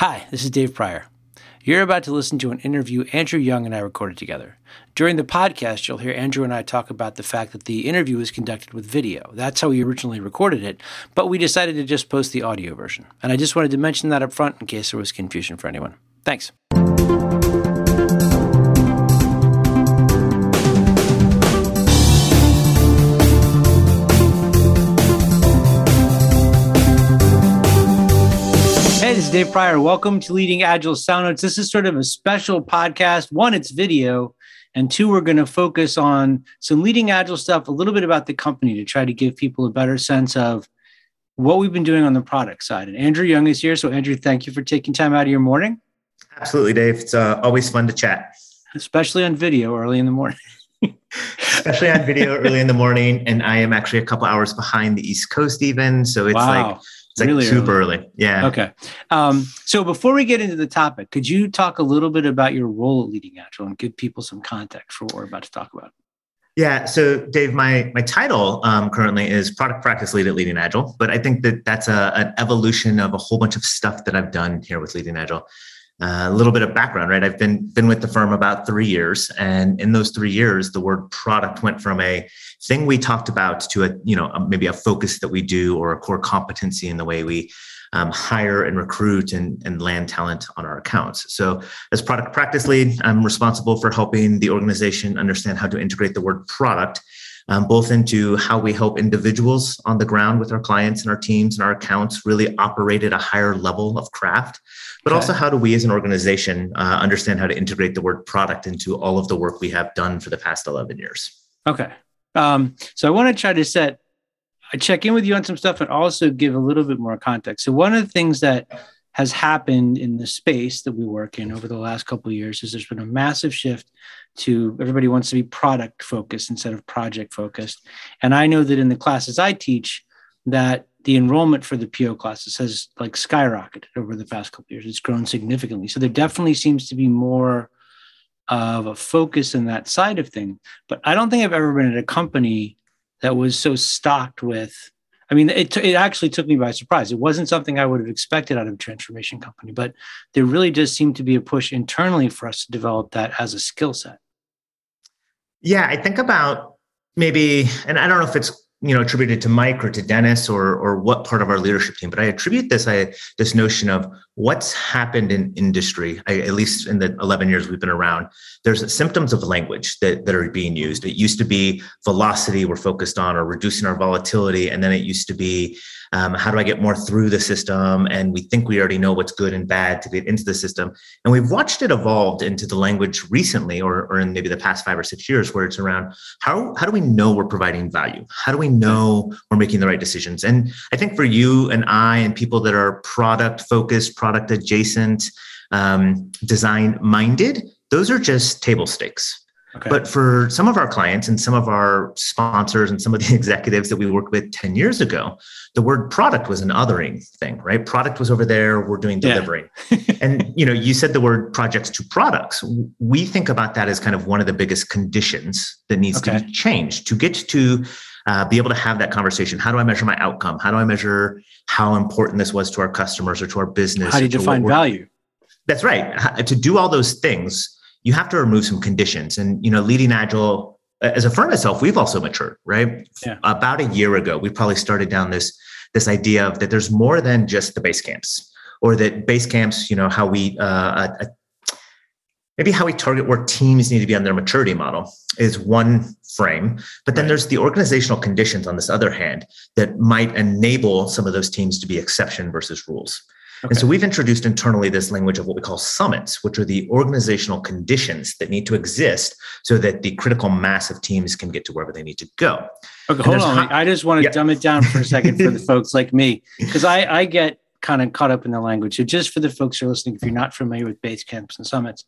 Hi, this is Dave Prior. You're about to listen to an interview Andrew Young and I recorded together. During the podcast, you'll hear Andrew and I talk about the fact that the interview was conducted with video. That's how we originally recorded it, but we decided to just post the audio version. And I just wanted to mention that up front in case there was confusion for anyone. Thanks. Is Dave Prior. Welcome to Leading Agile Sound Notes. This is sort of a special podcast. One, it's video, and two, we're going to focus on some leading Agile stuff, a little bit about the company to try to give people a better sense of what we've been doing on the product side. And Andrew Young is here. So, Andrew, thank you for taking time out of your morning. Absolutely, Dave. It's uh, always fun to chat, especially on video early in the morning. especially on video early in the morning. And I am actually a couple hours behind the East Coast, even. So it's wow. like it's like really super early. early. Yeah. Okay. Um, so before we get into the topic, could you talk a little bit about your role at Leading Agile and give people some context for what we're about to talk about? Yeah. So, Dave, my my title um, currently is product practice lead at Leading Agile, but I think that that's a, an evolution of a whole bunch of stuff that I've done here with Leading Agile. Uh, a little bit of background, right? I've been been with the firm about three years, and in those three years, the word product went from a thing we talked about to a you know a, maybe a focus that we do or a core competency in the way we um, hire and recruit and, and land talent on our accounts. So, as product practice lead, I'm responsible for helping the organization understand how to integrate the word product um, both into how we help individuals on the ground with our clients and our teams and our accounts really operate at a higher level of craft, but okay. also how do we as an organization uh, understand how to integrate the word product into all of the work we have done for the past 11 years. Okay. Um, so I want to try to set, I check in with you on some stuff and also give a little bit more context. So one of the things that has happened in the space that we work in over the last couple of years is there's been a massive shift to everybody wants to be product focused instead of project focused. And i know that in the classes i teach that the enrollment for the po classes has like skyrocketed over the past couple of years. It's grown significantly. So there definitely seems to be more of a focus in that side of thing. But i don't think i've ever been at a company that was so stocked with I mean, it, it actually took me by surprise. It wasn't something I would have expected out of a transformation company, but there really does seem to be a push internally for us to develop that as a skill set. Yeah, I think about maybe, and I don't know if it's you know attributed to Mike or to Dennis or or what part of our leadership team, but I attribute this I this notion of what's happened in industry. At least in the 11 years we've been around, there's symptoms of language that that are being used. It used to be velocity we're focused on or reducing our volatility, and then it used to be um, how do I get more through the system? And we think we already know what's good and bad to get into the system. And we've watched it evolved into the language recently, or, or in maybe the past five or six years, where it's around how, how do we know we're providing value? How do we know we're making the right decisions? And I think for you and I and people that are product focused, product adjacent, um, design minded, those are just table stakes. Okay. But for some of our clients and some of our sponsors and some of the executives that we worked with 10 years ago, the word product was an othering thing, right? Product was over there, we're doing delivery. Yeah. and you know, you said the word projects to products. We think about that as kind of one of the biggest conditions that needs okay. to be changed to get to uh, be able to have that conversation. How do I measure my outcome? How do I measure how important this was to our customers or to our business? How do you define value? That's right. To do all those things, you have to remove some conditions. And you know, leading agile as a firm itself, we've also matured, right? Yeah. About a year ago, we probably started down this this idea of that there's more than just the base camps, or that base camps, you know, how we uh, uh, maybe how we target where teams need to be on their maturity model is one frame but then right. there's the organizational conditions on this other hand that might enable some of those teams to be exception versus rules Okay. And so we've introduced internally this language of what we call summits, which are the organizational conditions that need to exist so that the critical mass of teams can get to wherever they need to go. Okay, hold on. I just want to yeah. dumb it down for a second for the folks like me, because I, I get kind of caught up in the language. So just for the folks who are listening, if you're not familiar with base camps and summits,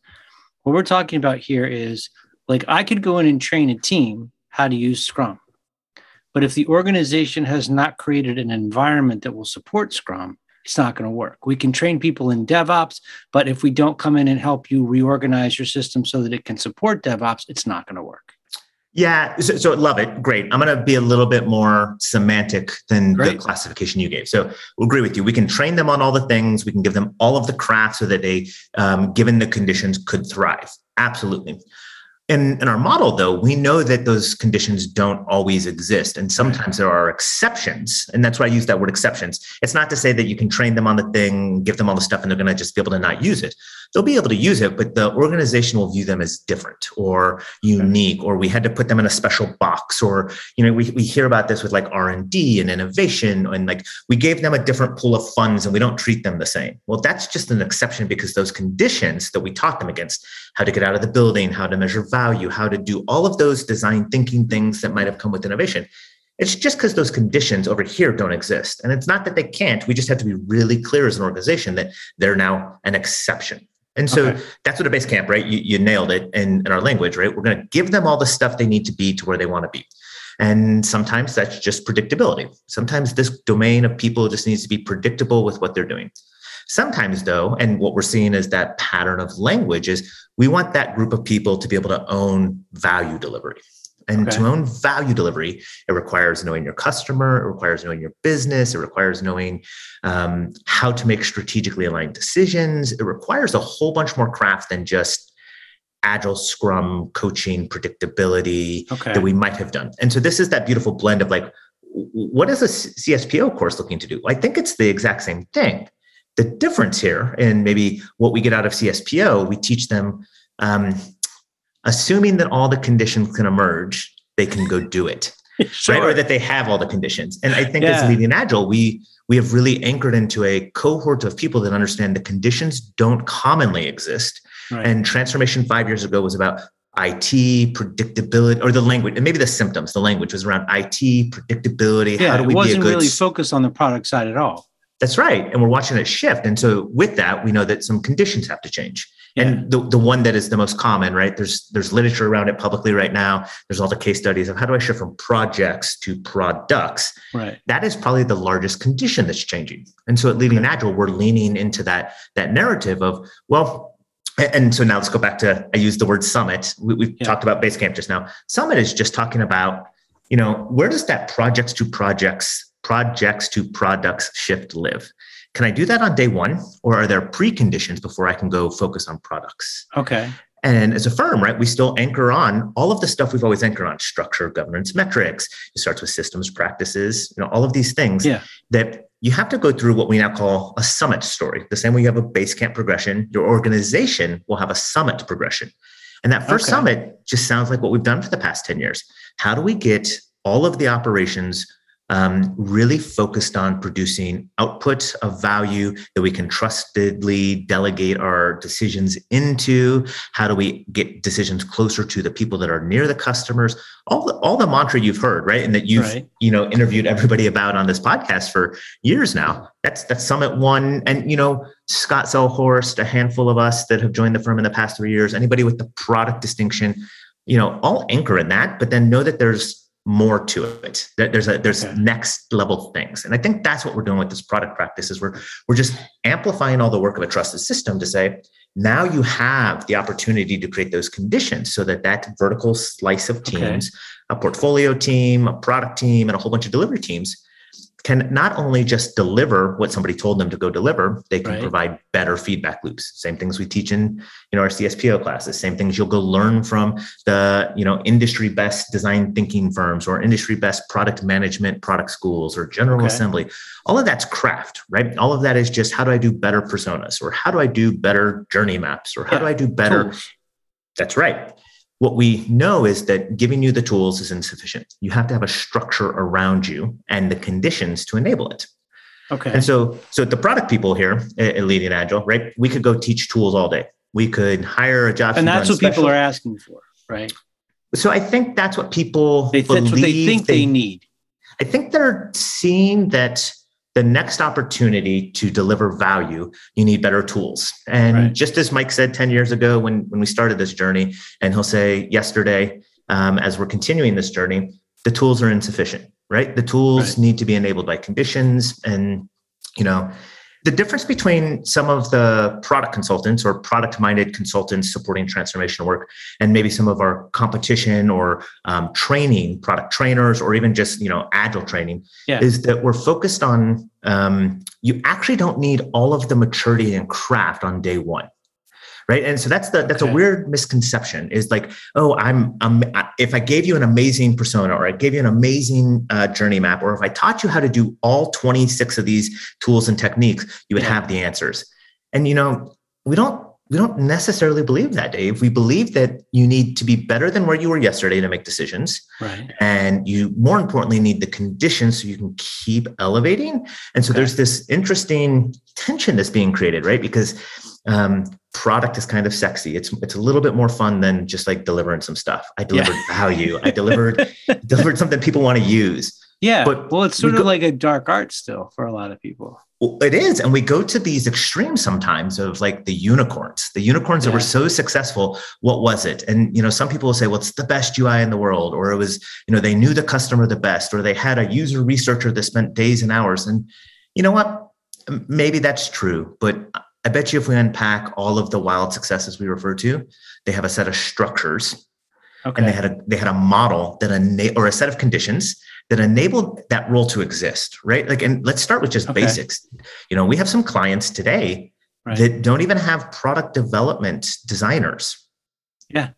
what we're talking about here is like I could go in and train a team how to use Scrum. But if the organization has not created an environment that will support Scrum, it's not going to work. We can train people in DevOps, but if we don't come in and help you reorganize your system so that it can support DevOps, it's not going to work. Yeah, so, so love it. Great. I'm going to be a little bit more semantic than Great. the classification you gave. So we'll agree with you. We can train them on all the things. We can give them all of the craft so that they, um, given the conditions, could thrive. Absolutely. In, in our model, though, we know that those conditions don't always exist. And sometimes there are exceptions. And that's why I use that word exceptions. It's not to say that you can train them on the thing, give them all the stuff, and they're going to just be able to not use it. They'll be able to use it, but the organization will view them as different or unique, or we had to put them in a special box. Or, you know, we, we hear about this with like R&D and innovation. And like we gave them a different pool of funds and we don't treat them the same. Well, that's just an exception because those conditions that we taught them against, how to get out of the building, how to measure value, how to do all of those design thinking things that might have come with innovation. It's just because those conditions over here don't exist. And it's not that they can't. We just have to be really clear as an organization that they're now an exception. And so Okay. that's what a base camp, right? You, you nailed it in, in our language, right? We're going to give them all the stuff they need to be to where they want to be. And sometimes that's just predictability. Sometimes this domain of people just needs to be predictable with what they're doing. Sometimes, though, and what we're seeing is that pattern of language is we want that group of people to be able to own value delivery. And Okay. to own value delivery, it requires knowing your customer, it requires knowing your business, it requires knowing um, how to make strategically aligned decisions. It requires a whole bunch more craft than just agile scrum coaching predictability Okay. that we might have done. And so this is that beautiful blend of like, what is a CSPO course looking to do? I think it's the exact same thing. The difference here, and maybe what we get out of CSPO, we teach them, um, assuming that all the conditions can emerge, they can go do it Sure. right? Or that they have all the conditions. And I think Yeah. as leading agile, we we have really anchored into a cohort of people that understand the conditions don't commonly exist. Right. And transformation five years ago was about IT predictability, or the language, and maybe the symptoms. The language was around IT predictability. yeah, how do we it be a wasn't really focused on the product side at all. That's right, and we're watching it shift. And so with that, we know that some conditions have to change. Yeah. And the, the one that is the most common, right? There's there's literature around it publicly right now. There's all the case studies of how do I shift from projects to products Right. that is probably the largest condition that's changing. And so at Leading Agile, we're leaning into that, that narrative of, well, and so now let's go back to, I used the word summit. We, we've Yeah. talked about Basecamp just now. Summit is just talking about, you know, where does that projects to projects, projects to products shift live? Can I do that on day one? Or are there preconditions before I can go focus on products? Okay. And as a firm, right, we still anchor on all of the stuff we've always anchored on structure, governance, metrics. It starts with systems, practices, you know, all of these things Yeah. that you have to go through what we now call a summit story. The same way you have a base camp progression, your organization will have a summit progression. And that first Okay. summit just sounds like what we've done for the past 10 years. How do we get all of the operations um, really focused on producing output of value that we can trustedly delegate our decisions into? How do we get decisions closer to the people that are near the customers? All the all the mantra you've heard, right? And that you've Right. you know interviewed everybody about on this podcast for years now. That's that's Summit One, and you know Scott Sehlhorst, a handful of us that have joined the firm in the past three years. Anybody with the product distinction, you know, all anchor in that, but then know that there's more to it. There's a there's Okay. next level things, and I think that's what we're doing with this product practice. Is we're we're just amplifying all the work of a trusted system to say now you have the opportunity to create those conditions so that that vertical slice of Okay. teams a portfolio team a product team and a whole bunch of delivery teams can not only just deliver what somebody told them to go deliver they can Right. provide better feedback loops same things we teach in you know our cspo classes same things you'll go learn from the you know industry best design thinking firms or industry best product management product schools or general Okay. assembly all of that's craft right all of that is just how do i do better personas or how do i do better journey maps or how Yeah. do i do better that's right. What we know is that giving you the tools is insufficient. You have to have a structure around you and the conditions to enable it. Okay. And so, so the product people here at Leading Agile, right? We could go teach tools all day. We could hire a job. and that's what people are asking for, right? So I think that's what people. They, that's what they believe think they need. I think they're seeing that the next opportunity to deliver value, you need better tools. And Right. just as Mike said 10 years ago when, when we started this journey, and he'll say yesterday, um, as we're continuing this journey, the tools are insufficient, right? The tools Right. need to be enabled by conditions. And, you know, the difference between some of the product consultants or product minded consultants supporting transformational work and maybe some of our competition or um, training product trainers or even just you know agile training yeah. is that we're focused on um, you actually don't need all of the maturity and craft on day one right? And so that's the that's okay. a weird misconception is like oh i'm, I'm if i gave you an amazing persona or i gave you an amazing uh, journey map or if i taught you how to do all 26 of these tools and techniques you would have the answers. And you know we don't we don't necessarily believe that dave. We believe that you need to be better than where you were yesterday to make decisions. Right. And you more importantly need the conditions so you can keep elevating. And so okay. there's this interesting tension that's being created right? Because um, product is kind of sexy. It's it's a little bit more fun than just like delivering some stuff. I delivered yeah. value. I delivered delivered something people want to use. Yeah, but well, it's sort of go, like a dark art still for a lot of people. It is, and we go to these extremes sometimes of like the unicorns. The unicorns yeah. that were so successful. What was it? And you know, some people will say, "Well, it's the best UI in the world," or it was, you know, they knew the customer the best, or they had a user researcher that spent days and hours. And you know what? Maybe that's true, but I bet you if we unpack all of the wild successes we refer to, they have a set of structures. Okay. And they had a they had a model that ena- or a set of conditions that enabled that role to exist, right? Like, and let's start with just okay. basics. You know, we have some clients today right. that don't even have product development designers. Yeah.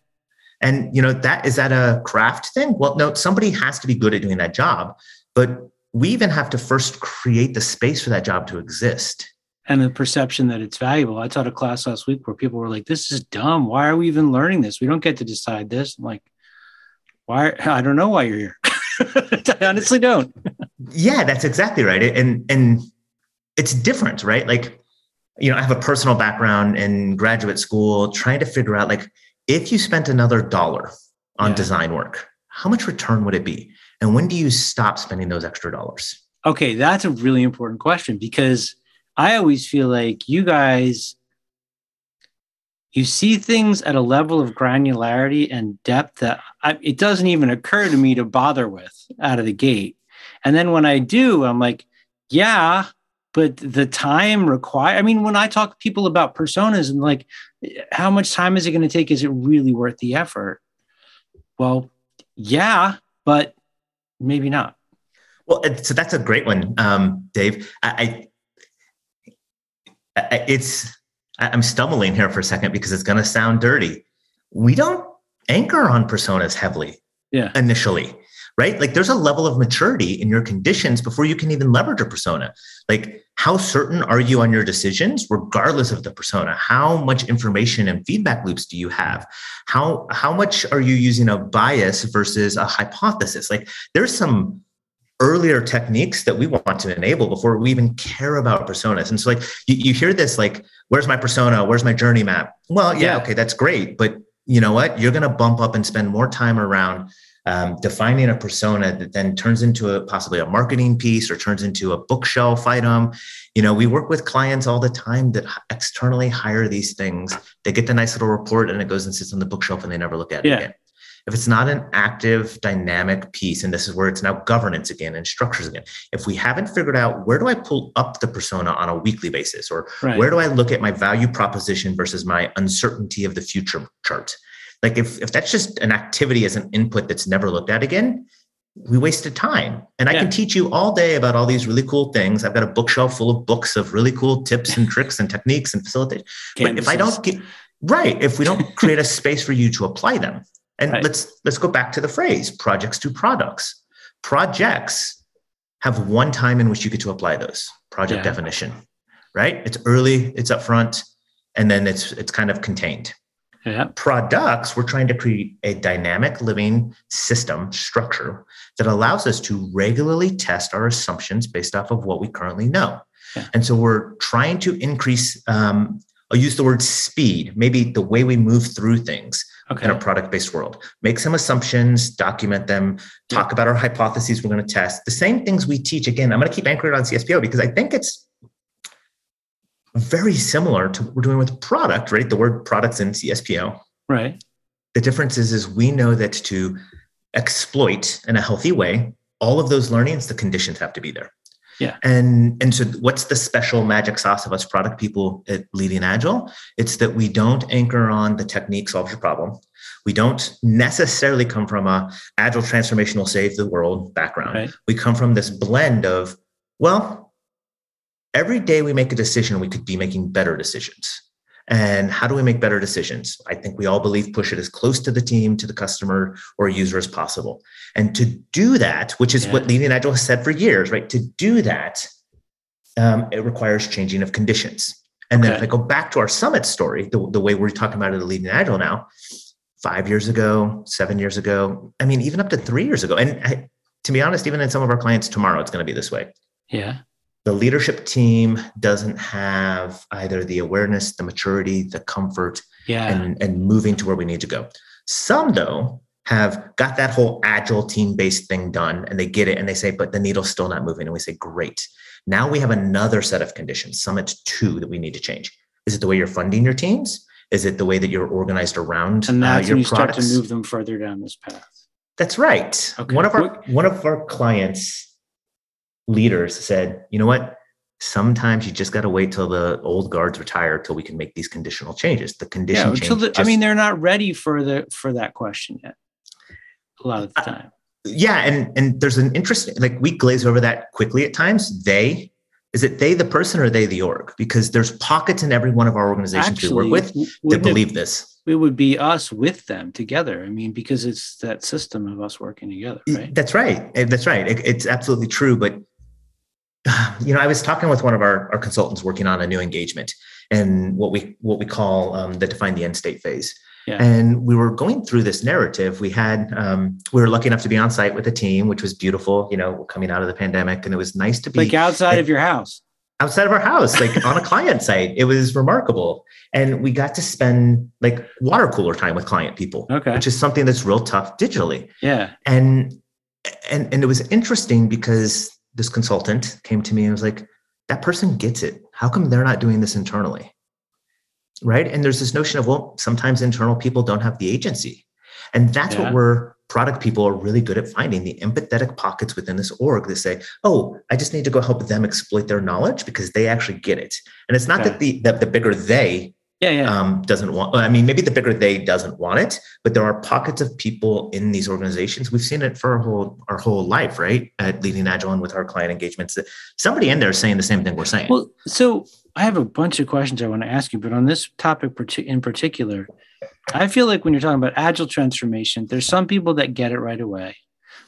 And you know, that is that a craft thing? Well, no, somebody has to be good at doing that job, but we even have to first create the space for that job to exist and the perception that it's valuable. I taught a class last week where people were like, "This is dumb. Why are we even learning this? We don't get to decide this." I'm like, "Why? I don't know why you're here. I honestly don't." yeah, that's exactly right. And and it's different, right? Like, you know, I have a personal background in graduate school, trying to figure out like if you spent another dollar on yeah. design work, how much return would it be? And when do you stop spending those extra dollars? Okay, that's a really important question because I always feel like you guys you see things at a level of granularity and depth that I, it doesn't even occur to me to bother with out of the gate. And then when I do, I'm like, yeah, but the time required. I mean, when I talk to people about personas and like, how much time is it going to take? Is it really worth the effort? Well, yeah, but maybe not. Well, so that's a great one, um, Dave. I, it's i'm stumbling here for a second because it's going to sound dirty. We don't anchor on personas heavily yeah. initially right? Like there's a level of maturity in your conditions before you can even leverage a persona. Like how certain are you on your decisions regardless of the persona? How much information and feedback loops do you have? How how much are you using a bias versus a hypothesis? Like there's some earlier techniques that we want to enable before we even care about personas. And so like you, you hear this like, where's my persona? Where's my journey map? Well, yeah, okay, that's great. But you know what? You're going to bump up and spend more time around um, defining a persona that then turns into a possibly a marketing piece or turns into a bookshelf item. You know, we work with clients all the time that externally hire these things. They get the nice little report and it goes and sits on the bookshelf and they never look at it again if it's not an active dynamic piece and this is where it's now governance again and structures again if we haven't figured out where do i pull up the persona on a weekly basis or right. where do i look at my value proposition versus my uncertainty of the future chart? Like if, if that's just an activity as an input that's never looked at again we wasted time. And yeah. i can teach you all day about all these really cool things. I've got a bookshelf full of books of really cool tips and tricks and techniques and facilitate but if i don't get right if we don't create a space for you to apply them and right. let's let's go back to the phrase projects to products. Projects have one time in which you get to apply those project yeah. definition, right? It's early, it's upfront, and then it's it's kind of contained. Yeah. Products, we're trying to create a dynamic living system structure that allows us to regularly test our assumptions based off of what we currently know. Yeah. And so we're trying to increase, um, I'll use the word speed, maybe the way we move through things okay. in a product based world. Make some assumptions, document them, talk about our hypotheses we're going to test. The same things we teach. Again, I'm going to keep anchored on CSPO because I think it's very similar to what we're doing with product, right? The word products in CSPO. Right. The difference is, is we know that to exploit in a healthy way, all of those learnings, the conditions have to be there. Yeah. And and so what's the special magic sauce of us product people at Leading Agile? It's that we don't anchor on the technique solves your problem. We don't necessarily come from a agile transformation will save the world background. Right. We come from this blend of, well, every day we make a decision, we could be making better decisions. And how do we make better decisions? I think we all believe push it as close to the team, to the customer, or user as possible. And to do that, which is Yeah. what Leading Agile has said for years, right? To do that, um, it requires changing of conditions. And then if I go back to our summit story, the, the way we're talking about it at Leading Agile now, five years ago, seven years ago, I mean, even up to three years ago. And I, to be honest, even in some of our clients tomorrow, it's going to be this way Yeah. The leadership team doesn't have either the awareness, the maturity, the comfort, Yeah. and, and moving to where we need to go. Some, though, have got that whole agile team based thing done and they get it and they say, but the needle's still not moving. And we say, great. Now we have another set of conditions, summit two, that we need to change. Is it the way you're funding your teams? Is it the way that you're organized around and uh, that's your when you start to move them further down this path. That's right. Okay. One of our one of our clients leaders said, "You know what? Sometimes you just got to wait till the old guards retire till we can make these conditional changes. The condition Yeah. change. The, I mean, they're not ready for the for that question yet. A lot of the time. yeah, and and there's an interesting like we glaze over that quickly at times. They is it they the person or they the org? Because there's pockets in every one of our organizations we work with that wouldn't it- believe this. it would be us with them together. I mean, because it's that system of us working together, right? That's right. That's right. It- it's absolutely true. But you know, I was talking with one of our, our consultants working on a new engagement and what we what we call um, the define the end state phase. Yeah. And we were going through this narrative. We had um, we were lucky enough to be on site with a team, which was beautiful. You know, coming out of the pandemic, and it was nice to be Like outside of your house. outside of our house, like on a client site. It was remarkable, and we got to spend like water cooler time with client people, Okay. which is something that's real tough digitally Yeah. and and and it was interesting because this consultant came to me and was like that person gets it. How come they're not doing this internally? Right? And there's this notion of well sometimes internal people don't have the agency. And that's Yeah. what we're product people are really good at finding the empathetic pockets within this org that say oh i just need to go help them exploit their knowledge because they actually get it. And it's not Okay. that the that the bigger they Yeah. Yeah. um, doesn't want. I mean, maybe the bigger they doesn't want it, but there are pockets of people in these organizations. We've seen it for our whole our whole life, right? At leading agile and with our client engagements, that somebody in there is saying the same thing we're saying. Well, so I have a bunch of questions I want to ask you, but on this topic in particular, I feel like when you're talking about agile transformation, there's some people that get it right away.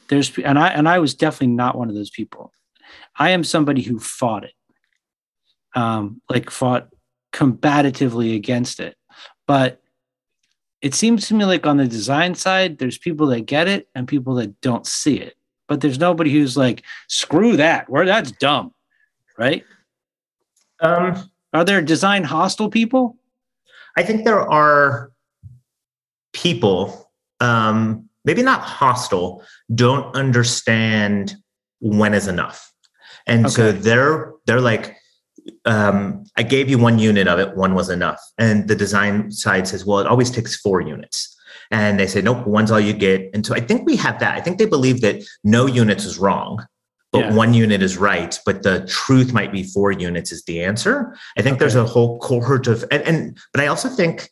There's and I and I was definitely not one of those people. I am somebody who fought it, um, like fought combatively against it. But it seems to me like on the design side, there's people that get it and people that don't see it. But there's nobody who's like, screw that, where that's dumb, right? um, Are there design hostile people? I think there are people, um, maybe not hostile, don't understand when is enough, and so they're they're like. Um, I gave you one unit of it, one was enough. And the design side says, well, it always takes four units. And they say, nope, one's all you get. And so I think we have that. I think they believe that no units is wrong, but Yeah. one unit is right. But the truth might be four units is the answer. I think there's a whole cohort of, and, and but I also think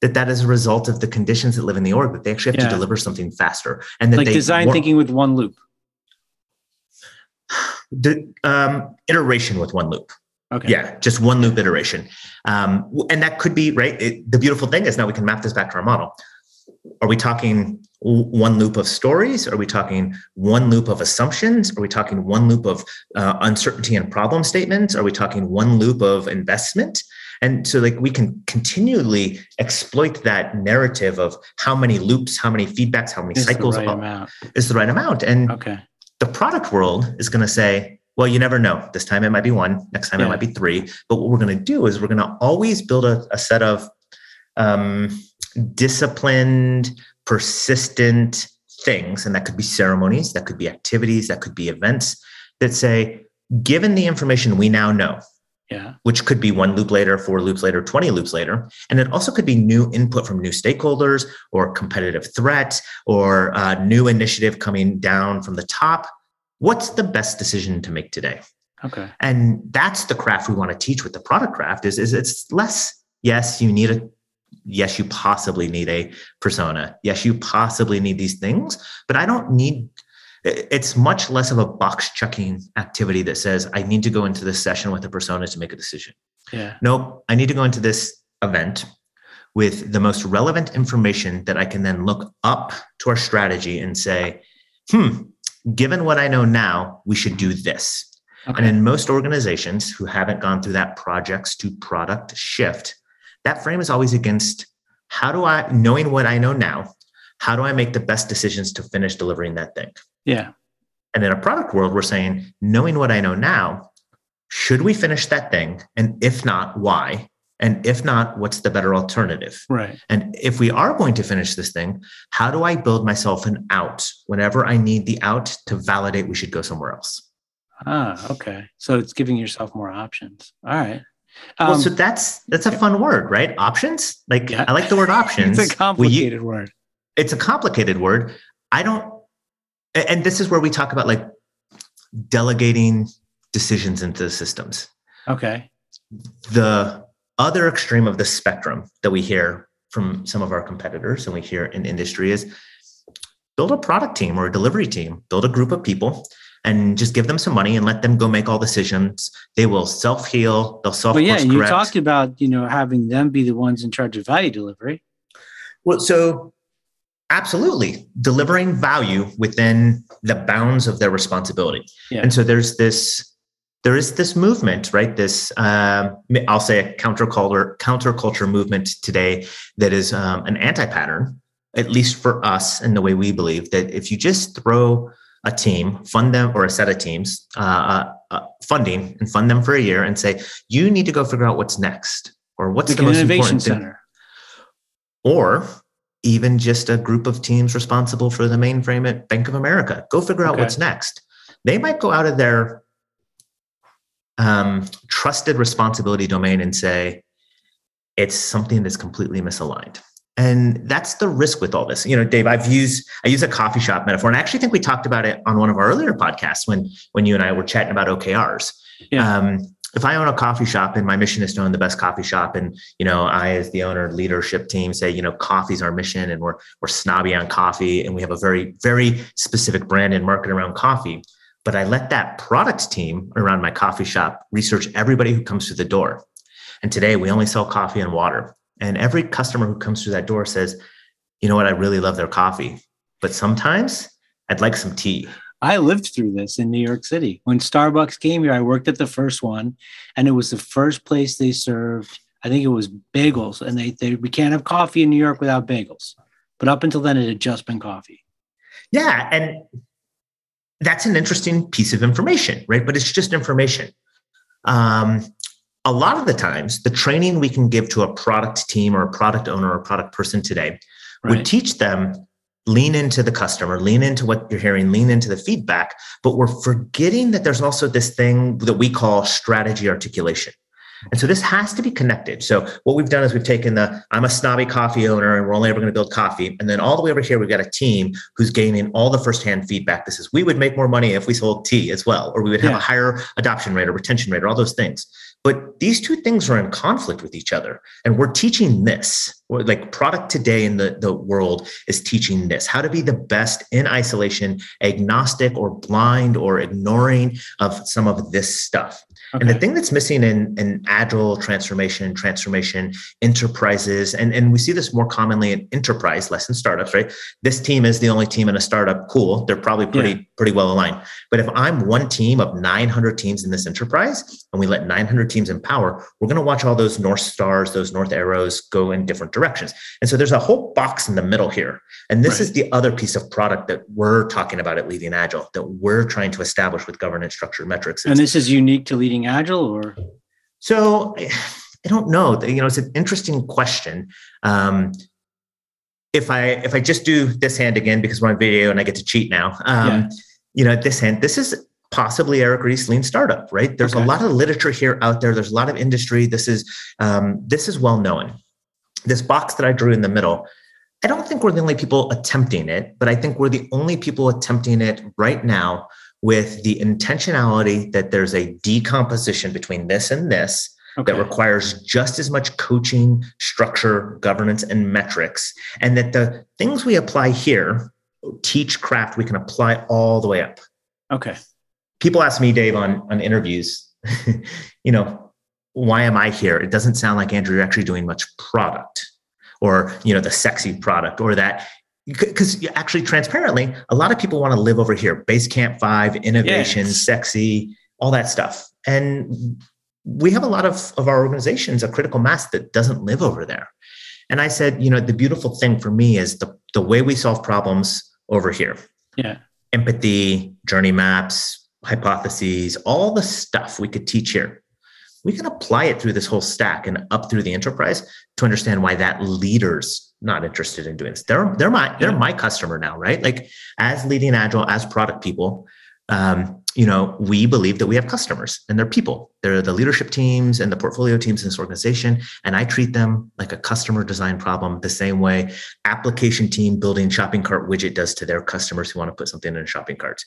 that that is a result of the conditions that live in the org that they actually have Yeah. to deliver something faster and that Like they design thinking with one loop. the um, iteration with one loop. Okay. Yeah, just one loop iteration. Um, and that could be, right? It, the beautiful thing is now we can map this back to our model. Are we talking one loop of stories? Are we talking one loop of assumptions? Are we talking one loop of uh, uncertainty and problem statements? Are we talking one loop of investment? And so, like, we can continually exploit that narrative of how many loops, how many feedbacks, how many Is the cycles right are- amount. is the right amount. And Okay. the product world is going to say, well, you never know. This time it might be one, next time Yeah. it might be three. But what we're going to do is we're going to always build a, a set of um, disciplined, persistent things. And that could be ceremonies, that could be activities, that could be events that say, given the information we now know, Yeah. which could be one loop later, four loops later, 20 loops later. And it also could be new input from new stakeholders or competitive threat or a new initiative coming down from the top. What's the best decision to make today? Okay. And that's the craft we want to teach with the product craft is, is it's less, yes, you need a yes, you possibly need a persona. Yes, you possibly need these things, but I don't need it's much less of a box checking activity that says I need to go into this session with a persona to make a decision. Yeah. Nope, I need to go into this event with the most relevant information that I can then look up to our strategy and say, hmm, given what I know now, we should do this. Okay. And in most organizations who haven't gone through that projects to product shift, that frame is always against how do I, knowing what I know now, how do I make the best decisions to finish delivering that thing? Yeah. And in a product world, we're saying, knowing what I know now, should we finish that thing? And if not, why? And if not, what's the better alternative? Right. And if we are going to finish this thing, how do I build myself an out whenever I need the out to validate we should go somewhere else? Ah, okay. So it's giving yourself more options. All right. Um, well, so that's that's a fun word, right? Options. Like yeah. I like the word options. it's a complicated we, word. It's a complicated word. I don't. And this is where we talk about like delegating decisions into the systems. Okay. The other extreme of the spectrum that we hear from some of our competitors and we hear in industry is build a product team or a delivery team, build a group of people and just give them some money and let them go make all decisions. They will self heal. They'll self. Well, yeah, you talked about you know having them be the ones in charge of value delivery. Well, so absolutely delivering value within the bounds of their responsibility. Yeah. And so there's this there is this movement, right? This um, I'll say a counterculture counterculture movement today that is um, an anti pattern, at least for us, and the way we believe that if you just throw a team, fund them or a set of teams, uh, uh, uh, funding and fund them for a year and say, you need to go figure out what's next or what's like the most innovation center. Thing. Or even just a group of teams responsible for the mainframe at Bank of America. Go figure out okay. what's next. They might go out of their um, trusted responsibility domain and say, it's something that's completely misaligned. And that's the risk with all this. You know dave i've used i use a coffee shop metaphor and i actually think we talked about it on one of our earlier podcasts when when you and i were chatting about okrs yeah. um, if i own a coffee shop and my mission is to own the best coffee shop and you know i as the owner leadership team say you know coffee's our mission and we're we're snobby on coffee and we have a very very specific brand and market around coffee but i let that product team around my coffee shop research everybody who comes through the door and today we only sell coffee and water and every customer who comes through that door says, you know what, I really love their coffee, but sometimes I'd like some tea. I lived through this in New York City. When Starbucks came here, I worked at the first one, and it was the first place they served, I think it was bagels. And they, they we can't have coffee in New York without bagels. But up until then, it had just been coffee. Yeah. And that's an interesting piece of information, right? But it's just information. Um, a lot of the times the training we can give to a product team or a product owner or a product person today right. would teach them lean into the customer lean into what you're hearing lean into the feedback but we're forgetting that there's also this thing that we call strategy articulation and so this has to be connected. So what we've done is we've taken the I'm a snobby coffee owner and we're only ever going to build coffee. And then all the way over here, we've got a team who's gaining all the firsthand feedback. This is we would make more money if we sold tea as well, or we would have yeah. a higher adoption rate or retention rate or all those things. But these two things are in conflict with each other. And we're teaching this. Like product today in the, the world is teaching this how to be the best in isolation, agnostic or blind or ignoring of some of this stuff. Okay. And the thing that's missing in, in agile transformation, transformation enterprises, and, and we see this more commonly in enterprise, less in startups, right? This team is the only team in a startup. Cool. They're probably pretty, yeah. pretty well aligned. But if I'm one team of 900 teams in this enterprise and we let 900 teams empower, we're going to watch all those North stars, those North arrows go in different directions. And so there's a whole box in the middle here. And this right. is the other piece of product that we're talking about at Leading Agile that we're trying to establish with governance structure metrics. It's, and this is unique to Leading Agile or? So I don't know. You know, it's an interesting question. Um, if I if I just do this hand again because we're on video and I get to cheat now, um, yeah. you know, this hand, this is possibly Eric Ries lean startup, right? There's okay. a lot of literature here out there. There's a lot of industry. This is um, this is well known. This box that I drew in the middle, I don't think we're the only people attempting it, but I think we're the only people attempting it right now with the intentionality that there's a decomposition between this and this Okay. that requires just as much coaching, structure, governance, and metrics. And that the things we apply here, teach craft, we can apply all the way up. Okay. People ask me, Dave, on, on interviews, you know, why am I here? It doesn't sound like Andrew, you're actually doing much product or, you know, the sexy product or that. Because actually, transparently, a lot of people want to live over here. Basecamp Five, innovation, Yes. sexy, all that stuff. And we have a lot of, of our organizations, a critical mass that doesn't live over there. And I said, you know, the beautiful thing for me is the, the way we solve problems over here Yeah. empathy, journey maps, hypotheses, all the stuff we could teach here. We can apply it through this whole stack and up through the enterprise to understand why that leader's not interested in doing this. They're they're my they're my customer now, right? Like as leading agile, as product people, um, you know, we believe that we have customers and they're people. They're the leadership teams and the portfolio teams in this organization. And I treat them like a customer design problem the same way application team building shopping cart widget does to their customers who want to put something in a shopping cart.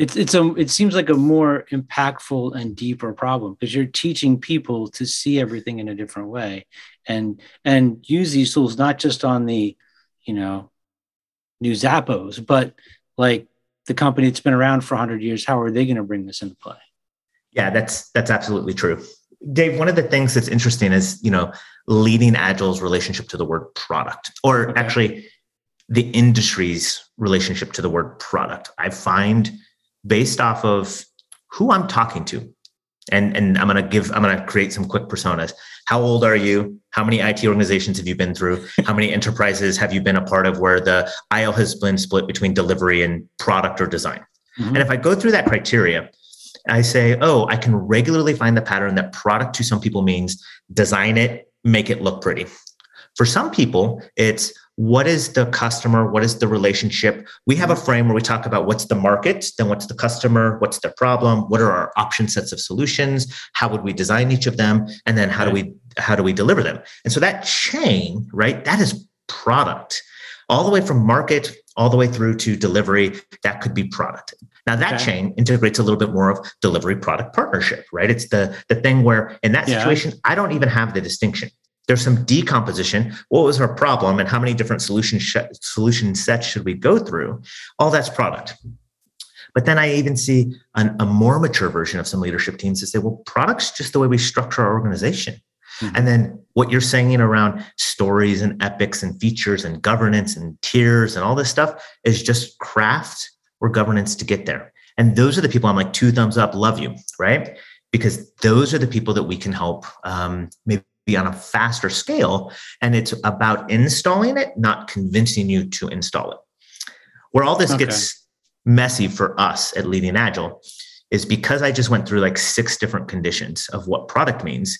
It's it's a it seems like a more impactful and deeper problem because you're teaching people to see everything in a different way and and use these tools not just on the you know new Zappos, but like the company that's been around for 100 years, how are they going to bring this into play? Yeah, that's that's absolutely true. Dave, one of the things that's interesting is, you know, leading agile's relationship to the word product or Okay. actually the industry's relationship to the word product. I find based off of who I'm talking to. And and I'm going to give I'm going to create some quick personas. How old are you? How many IT organizations have you been through? How many enterprises have you been a part of where the aisle has been split between delivery and product or design? Mhm. And if I go through that criteria, I say, oh, I can regularly find the pattern that product to some people means design it, make it look pretty. For some people, it's what is the customer? What is the relationship? We have a mm-hmm. frame where we talk about what's the market, then what's the customer, what's their problem, what are our option sets of solutions, how would we design each of them, and then how do we how do we deliver them? And so that chain, right? That is product, all the way from market all the way through to delivery. That could be product. Now that Okay. chain integrates a little bit more of delivery product partnership, right? It's the the thing where in that Yeah. situation, I don't even have the distinction. There's some decomposition. What was our problem, and how many different solution sh- solution sets should we go through? All that's product. But then I even see an, a more mature version of some leadership teams to say, well, product's just the way we structure our organization. Mhm. And then what you're saying around stories and epics and features and governance and tiers and all this stuff is just craft or governance to get there. And those are the people I'm like, two thumbs up, love you, right? Because those are the people that we can help um, maybe on a faster scale. And it's about installing it, not convincing you to install it. Where all this Okay. gets messy for us at Leading Agile is because I just went through like six different conditions of what product means.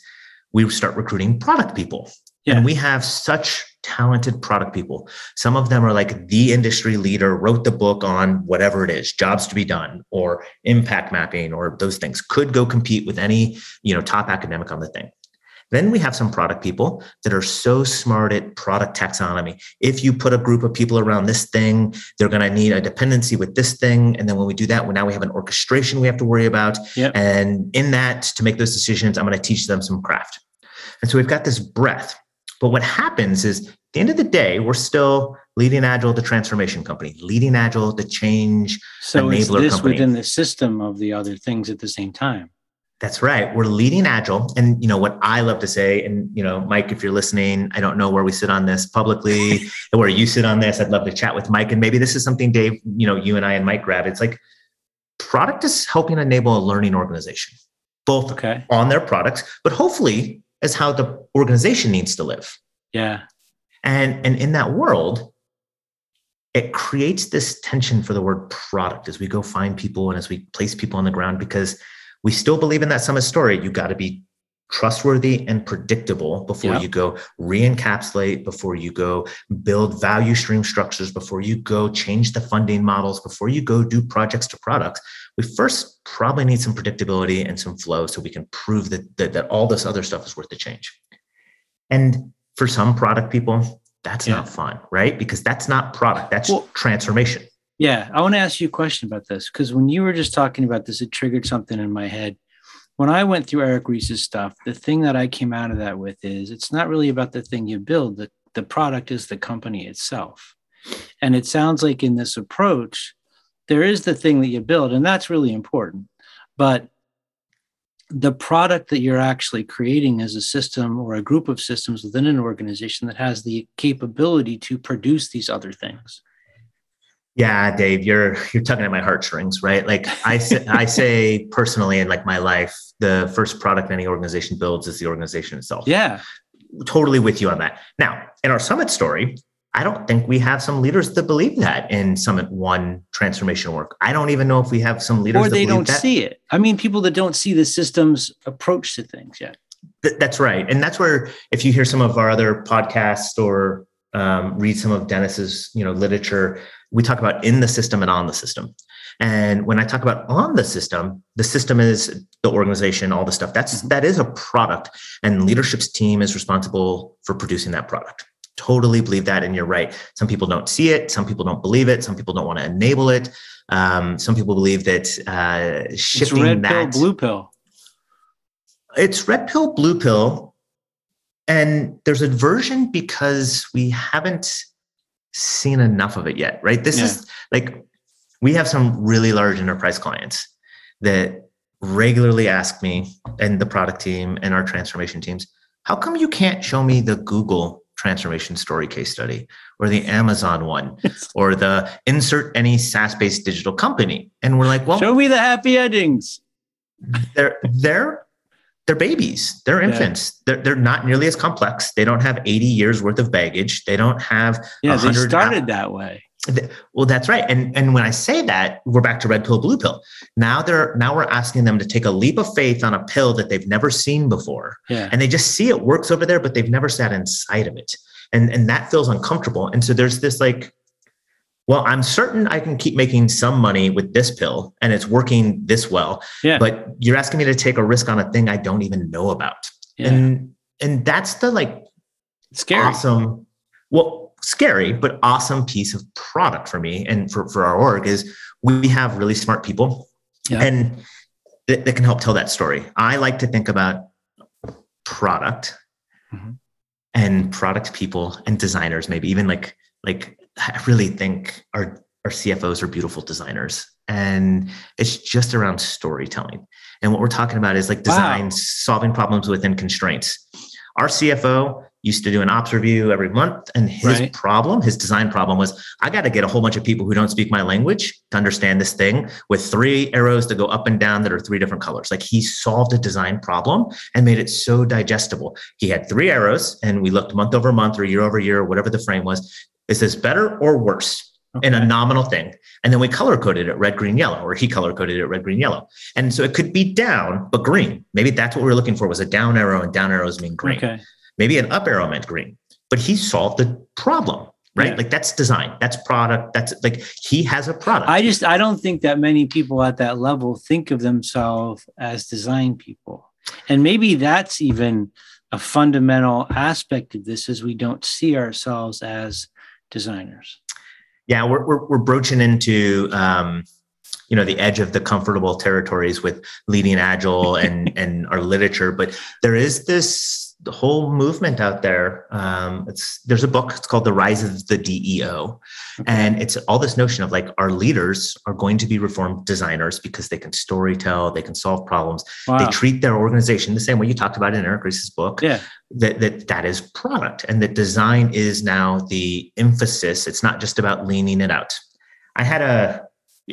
We start recruiting product people. Yeah. And we have such talented product people. Some of them are like the industry leader, wrote the book on whatever it is, jobs to be done, or impact mapping, or those things, could go compete with any, you know, top academic on the thing. Then we have some product people that are so smart at product taxonomy. If you put a group of people around this thing, they're going to need a dependency with this thing. And then when we do that, well, now we have an orchestration we have to worry about. Yep. And in that, to make those decisions, I'm going to teach them some craft. And so we've got this breadth. But what happens is at the end of the day, we're still leading Agile, the transformation company, leading Agile, the change. So is enabler this company. within the system of the other things at the same time? That's right. We're leading Agile. And you know what I love to say, and you know, Mike, if you're listening, I don't know where we sit on this publicly or where you sit on this. I'd love to chat with Mike. And maybe this is something, Dave, you know, you and I and Mike grab. It's like product is helping enable a learning organization, both Okay. on their products, but hopefully as how the organization needs to live. Yeah. And and in that world, it creates this tension for the word product as we go find people and as we place people on the ground because we still believe in that summit story. You got to be trustworthy and predictable before Yeah. you go re-encapsulate, before you go build value stream structures, before you go change the funding models, before you go do projects to products. We first probably need some predictability and some flow so we can prove that, that, that all this other stuff is worth the change. And for some product people, that's Yeah. not fun, right? Because that's not product, that's Well- transformation. Yeah, I want to ask you a question about this because when you were just talking about this, it triggered something in my head. When I went through Eric Ries's stuff, the thing that I came out of that with is it's not really about the thing you build. The, the product is the company itself. And it sounds like in this approach, there is the thing that you build, and that's really important. But the product that you're actually creating is a system or a group of systems within an organization that has the capability to produce these other things. Yeah, Dave, you're you're tugging at my heartstrings, right? Like I say, I say personally in like my life, the first product any organization builds is the organization itself. Yeah, totally with you on that. Now, in our summit story, I don't think we have some leaders that believe that in Summit One transformation work. I don't even know if we have some leaders or they don't that. see it. I mean, people that don't see the system's approach to things yet. Th- that's right, and that's where if you hear some of our other podcasts or um, read some of Dennis's you know literature, we talk about in the system and on the system. And when I talk about on the system, the system is the organization, all the stuff. That's mm-hmm. that is a product, and leadership's team is responsible for producing that product. Totally believe that and you're right. Some people don't see it. Some people don't believe it. Some people don't want to enable it. Um, some people believe that uh, shifting it's red that pill blue pill. It's red pill blue pill and there's a version because we haven't seen enough of it yet right this yeah. is like we have some really large enterprise clients that regularly ask me and the product team and our transformation teams how come you can't show me the google transformation story case study or the Amazon one or the insert any SaaS based digital company. And we're like, well, show me the happy endings. They're, they're, they're babies. They're infants. Yeah. They're, they're not nearly as complex. They don't have 80 years worth of baggage. They don't have. Yeah, they started that way. Well, that's right. And and when I say that, we're back to red pill, blue pill. Now they're now we're asking them to take a leap of faith on a pill that they've never seen before. Yeah. And they just see it works over there, but they've never sat inside of it. And and that feels uncomfortable. And so there's this like, well, I'm certain I can keep making some money with this pill and it's working this well. Yeah. But you're asking me to take a risk on a thing I don't even know about. Yeah. And and that's the like scary. awesome. Well, scary but awesome piece of product for me and for, for our org is we have really smart people yeah. and that, that, can help tell that story i like to think about product mm-hmm. and product people and designers maybe even like like i really think our our cfos are beautiful designers and it's just around storytelling and what we're talking about is like design wow. solving problems within constraints our cfo used to do an ops review every month and his right. problem his design problem was i got to get a whole bunch of people who don't speak my language to understand this thing with three arrows to go up and down that are three different colors like he solved a design problem and made it so digestible he had three arrows and we looked month over month or year over year whatever the frame was is this better or worse Okay. in a nominal thing. And then we color coded it red, green, yellow, or he color coded it red, green, yellow. And so it could be down, but green. Maybe that's what we are looking for was a down arrow and down arrows mean green. Okay. Maybe an up arrow meant green, but he solved the problem, right? Yeah. Like that's design, that's product, that's like he has a product. I just I don't think that many people at that level think of themselves as design people. And maybe that's even a fundamental aspect of this is we don't see ourselves as designers. Yeah, we're we're, we're broaching into um, you know the edge of the comfortable territories with leading agile and and our literature, but there is this the whole movement out there. Um, it's there's a book. It's called The Rise of the DEO, and it's all this notion of like our leaders are going to be reformed designers because they can story tell, they can solve problems. Wow. They treat their organization the same way you talked about in Eric Ries's book. Yeah, that that that is product, and that design is now the emphasis. It's not just about leaning it out. I had a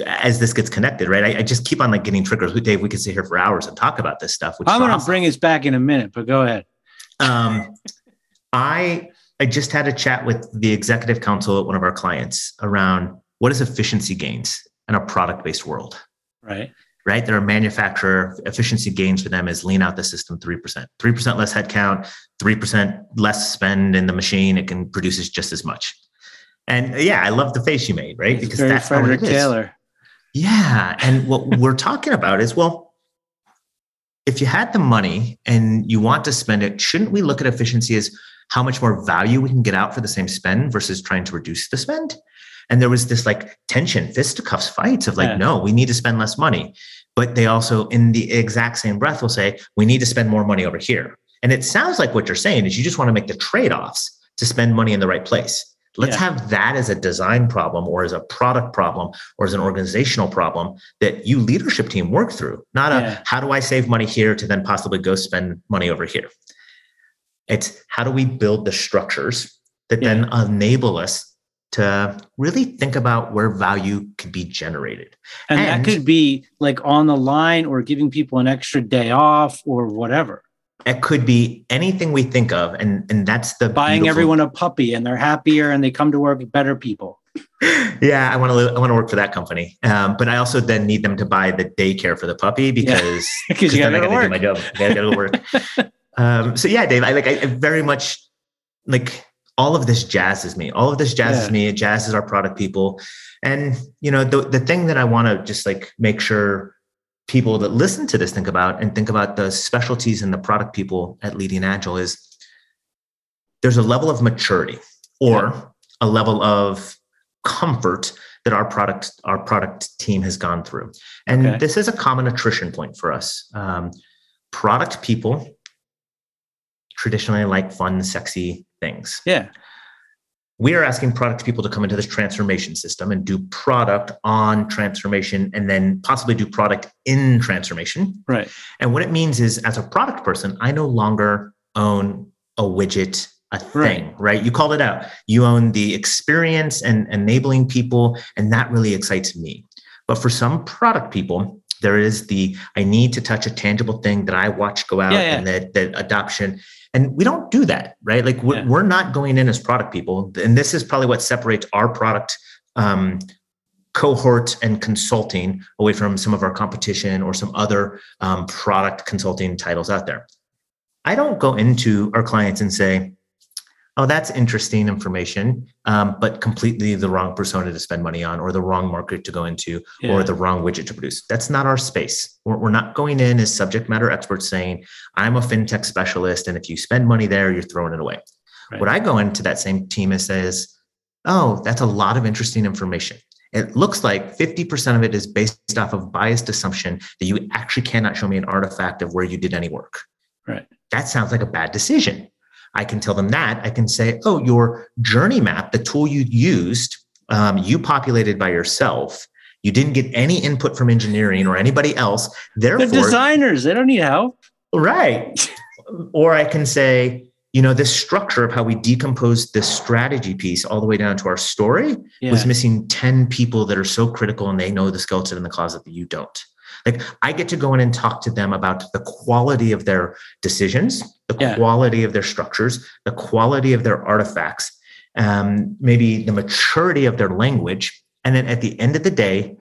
as this gets connected, right? I, I, just keep on like getting triggers. Dave, we could sit here for hours and talk about this stuff. I'm going to awesome. bring us back in a minute, but go ahead. Um, I I just had a chat with the executive council at one of our clients around what is efficiency gains in a product based world. Right. Right. They're a manufacturer. Efficiency gains for them is lean out the system 3%. 3% less headcount, 3% less spend in the machine. It can produce just as much. And yeah, I love the face you made, right? It's because that's Frederick Taylor. Yeah. And what we're talking about is well, if you had the money and you want to spend it, shouldn't we look at efficiency as how much more value we can get out for the same spend versus trying to reduce the spend? And there was this like tension, fisticuffs, fights of like, Yeah. no, we need to spend less money. But they also, in the exact same breath, will say, we need to spend more money over here. And it sounds like what you're saying is you just want to make the trade offs to spend money in the right place. Let's Yeah. have that as a design problem or as a product problem or as an organizational problem that you leadership team work through, not a how do I save money here to then possibly go spend money over here. It's how do we build the structures that then enable us to really think about where value could be generated. And, And- that could be like on the line or giving people an extra day off or whatever. It could be anything we think of, and and that's the Buying beautiful- everyone a puppy and they're happier and they come to work better people. yeah, I want to. I want to work for that company, um, but I also then need them to buy the daycare for the puppy because Because you I gotta go gotta do my work. job. I gotta go to work. um, so yeah, Dave, I like. I, I very much like all of this jazzes me. All of this jazzes Yeah. me. It jazzes our product people, and you know the the thing that I want to just like make sure people that listen to this think about and think about the specialties and the product people at Leading Agile is there's a level of maturity or a level of comfort that our product our product team has gone through and Okay. this is a common attrition point for us um, product people traditionally like fun sexy things Yeah. We are asking product people to come into this transformation system and do product on transformation and then possibly do product in transformation Right. and what it means is, as a product person, I no longer own a widget, a thing, right? You called it out. You own the experience and enabling people, and that really excites me. But for some product people, there is the I need to touch a tangible thing that I watch go out Yeah, yeah. and that that adoption. And we don't do that, right? Like we're, Yeah. we're not going in as product people. And this is probably what separates our product um, cohort and consulting away from some of our competition or some other um, product consulting titles out there. I don't go into our clients and say, oh, that's interesting information, um, but completely the wrong persona to spend money on or the wrong market to go into Yeah. or the wrong widget to produce. That's not our space. We're, we're not going in as subject matter experts saying, I'm a fintech specialist. And if you spend money there, you're throwing it away. Right. What I go into that same team and says, oh, that's a lot of interesting information. It looks like 50% of it is based off of biased assumption that you actually cannot show me an artifact of where you did any work. Right. That sounds like a bad decision. I can tell them that. I can say, oh, your journey map, the tool you used, um, you populated by yourself. You didn't get any input from engineering or anybody else. They're Therefore, designers. They don't need help. Right. or I can say, you know, this structure of how we decomposed this strategy piece all the way down to our story Yeah. was missing 10 people that are so critical and they know the skeleton in the closet that you don't. Like I get to go in and talk to them about the quality of their decisions, the Yeah. quality of their structures, the quality of their artifacts, um, maybe the maturity of their language. And then at the end of the day,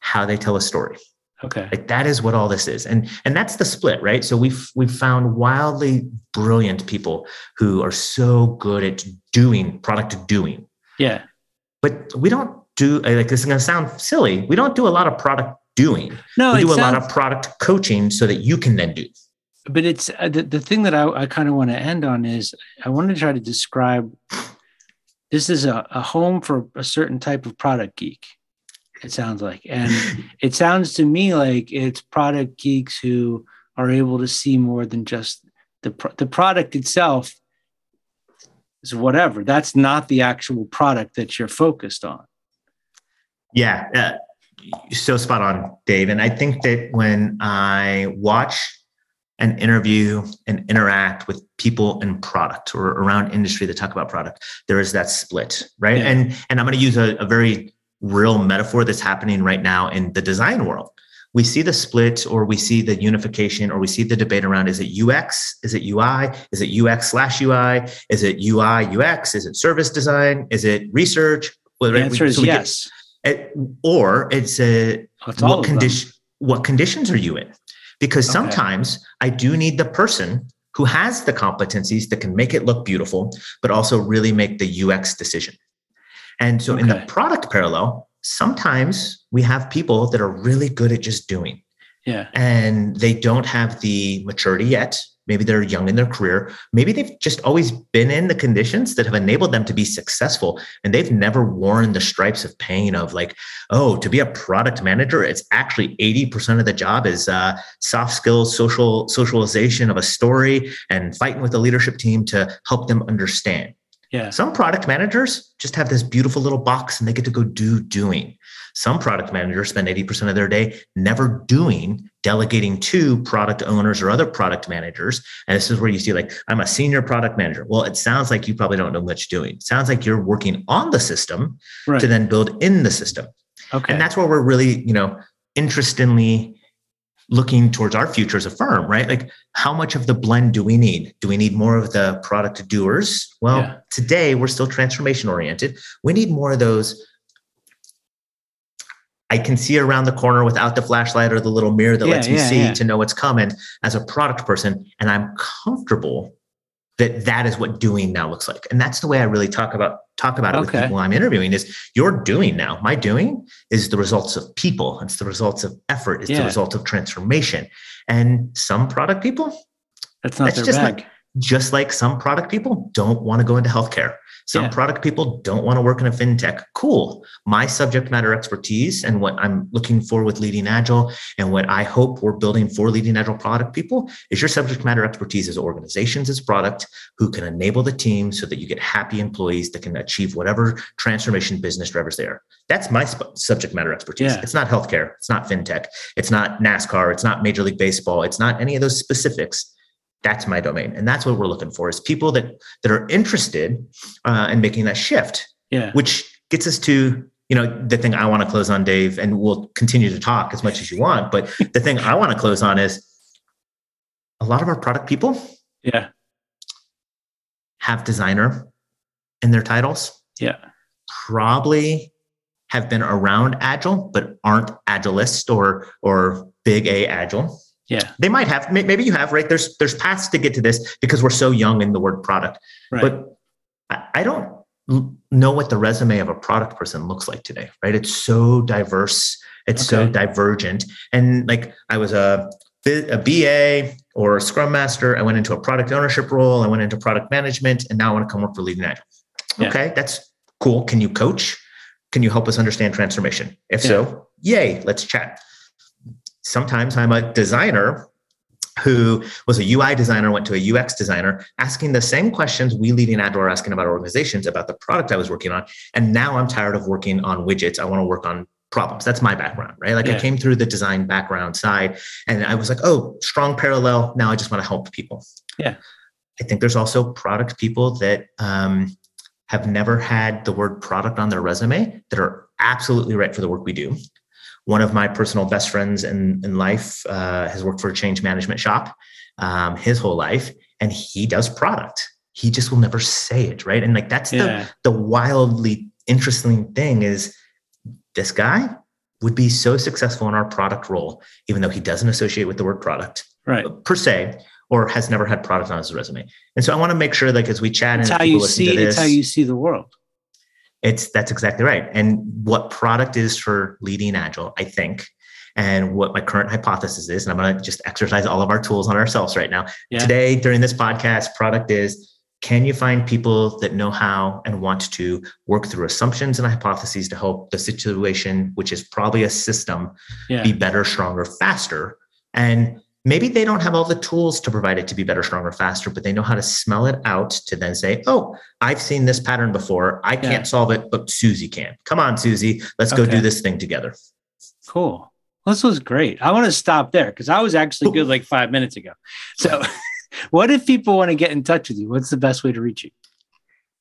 how they tell a story. okay. Like that is what all this is. And and that's the split, right? So we've we've found wildly brilliant people who are so good at doing product doing. Yeah. But we don't do like this is going to sound silly. We don't do a lot of product doing. No, we do a lot of product coaching so that you can then do. but it's uh, the, the thing that I, I kind of want to end on is I want to try to describe this is a, a home for a certain type of product geek. It sounds like, and it sounds to me like it's product geeks who are able to see more than just the pro- the product itself is whatever. That's not the actual product that you're focused on. Yeah, uh, so spot on, Dave. And I think that when I watch and interview and interact with people in product or around industry that talk about product, there is that split, right? Yeah. And and I'm going to use a, a very real metaphor that's happening right now in the design world. We see the split, or we see the unification, or we see the debate around: is it UX? Is it UI? Is it UX slash UI? Is it UI UX? Is it service design? Is it research? Well, The right, we- answer is so we get- yes. It, or it's a It's what condition what conditions are you in? Because Okay. sometimes i do need the person who has the competencies that can make it look beautiful but also really make the ux decision. And so in the product parallel sometimes we have people that are really good at just doing. Yeah. and they don't have the maturity yet maybe they're young in their career, maybe they've just always been in the conditions that have enabled them to be successful. And they've never worn the stripes of pain of like, oh, to be a product manager, it's actually 80% of the job is uh, soft skills, social socialization of a story, and fighting with the leadership team to help them understand. Yeah. Some product managers just have this beautiful little box and they get to go do doing. Some product managers spend 80% of their day never doing, delegating to product owners or other product managers. And this is where you see, like, I'm a senior product manager. Well, it sounds like you probably don't know much doing. It sounds like you're working on the system Right. to then build in the system. okay. And that's where we're really, you know, interestingly looking towards our future as a firm, right? Like, how much of the blend do we need? Do we need more of the product doers? Well, Yeah. today we're still transformation oriented. We need more of those. I can see around the corner without the flashlight or the little mirror that Yeah, lets me yeah, see yeah. to know what's coming as a product person. And I'm comfortable that that is what doing now looks like. And that's the way I really talk about talk about it with people I'm interviewing is your doing now. My doing is the results of people. It's the results of effort. It's the result of transformation. And some product people, That's not that's their just bag. not- just like some product people don't want to go into healthcare. Some Yeah. product people don't want to work in a fintech. Cool. My subject matter expertise and what I'm looking for with Leading Agile and what I hope we're building for Leading Agile product people is your subject matter expertise as organizations as product who can enable the team so that you get happy employees that can achieve whatever transformation business drivers there. Are. That's my sp- subject matter expertise. Yeah. It's not healthcare. It's not fintech. It's not NASCAR. It's not Major League Baseball. It's not any of those specifics that's my domain and that's what we're looking for is people that that are interested uh, in making that shift Yeah. which gets us to you know the thing i want to close on dave and we'll continue to talk as much as you want but the thing i want to close on is a lot of our product people Yeah. have designer in their titles Yeah. probably have been around agile but aren't agilist or or big a agile Yeah. they might have maybe you have right? There's there's paths to get to this because we're so young in the word product. Right. but I, I don't know what the resume of a product person looks like today right? It's so diverse. It's so divergent. And like i was a, a ba or a scrum master. I went into a product ownership role. I went into product management. And now i want to come work for leading agile. Yeah. okay that's cool. Can you coach? Can you help us understand transformation? If so yay let's chat sometimes i'm a designer who was a UI designer, went to a UX designer, asking the same questions we leading Agile are asking about organizations about the product I was working on. And now I'm tired of working on widgets. I want to work on problems. That's my background, right? Like I came through the design background side and I was like, oh, strong parallel. Now I just want to help people. Yeah. I think there's also product people that um, have never had the word product on their resume that are absolutely right for the work we do one of my personal best friends in, in life uh, has worked for a change management shop um, his whole life and he does product he just will never say it right and like that's Yeah. the the wildly interesting thing is this guy would be so successful in our product role even though he doesn't associate with the word product Right. per se or has never had product on his resume and so i want to make sure like as we chat It's and how you see to it's how you see the world. It's that's exactly right. And what product is for leading agile, I think, and what my current hypothesis is, and I'm going to just exercise all of our tools on ourselves right now. Yeah. Today, during this podcast, product is can you find people that know how and want to work through assumptions and hypotheses to help the situation, which is probably a system, Yeah. be better, stronger, faster? And maybe they don't have all the tools to provide it to be better, stronger, faster, but they know how to smell it out to then say, oh, I've seen this pattern before. I can't Yeah. solve it, but Susie can. Come on, Susie, let's go do this thing together. Cool. This was great. I want to stop there because I was actually good like five minutes ago. So, what if people want to get in touch with you? What's the best way to reach you?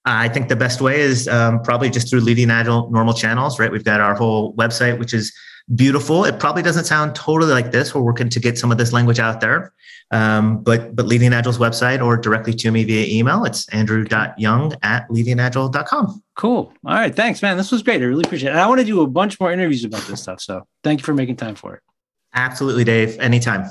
I think the best way is um, probably just through leading agile normal channels, right? We've got our whole website, which is beautiful. It probably doesn't sound totally like this. We're working to get some of this language out there. Um, but but leading agile's website or directly to me via email, it's andrew.young at leadingagile.com. Cool. All right. Thanks, man. This was great. I really appreciate it. And I want to do a bunch more interviews about this stuff. So, thank you for making time for it. Absolutely, Dave. Anytime.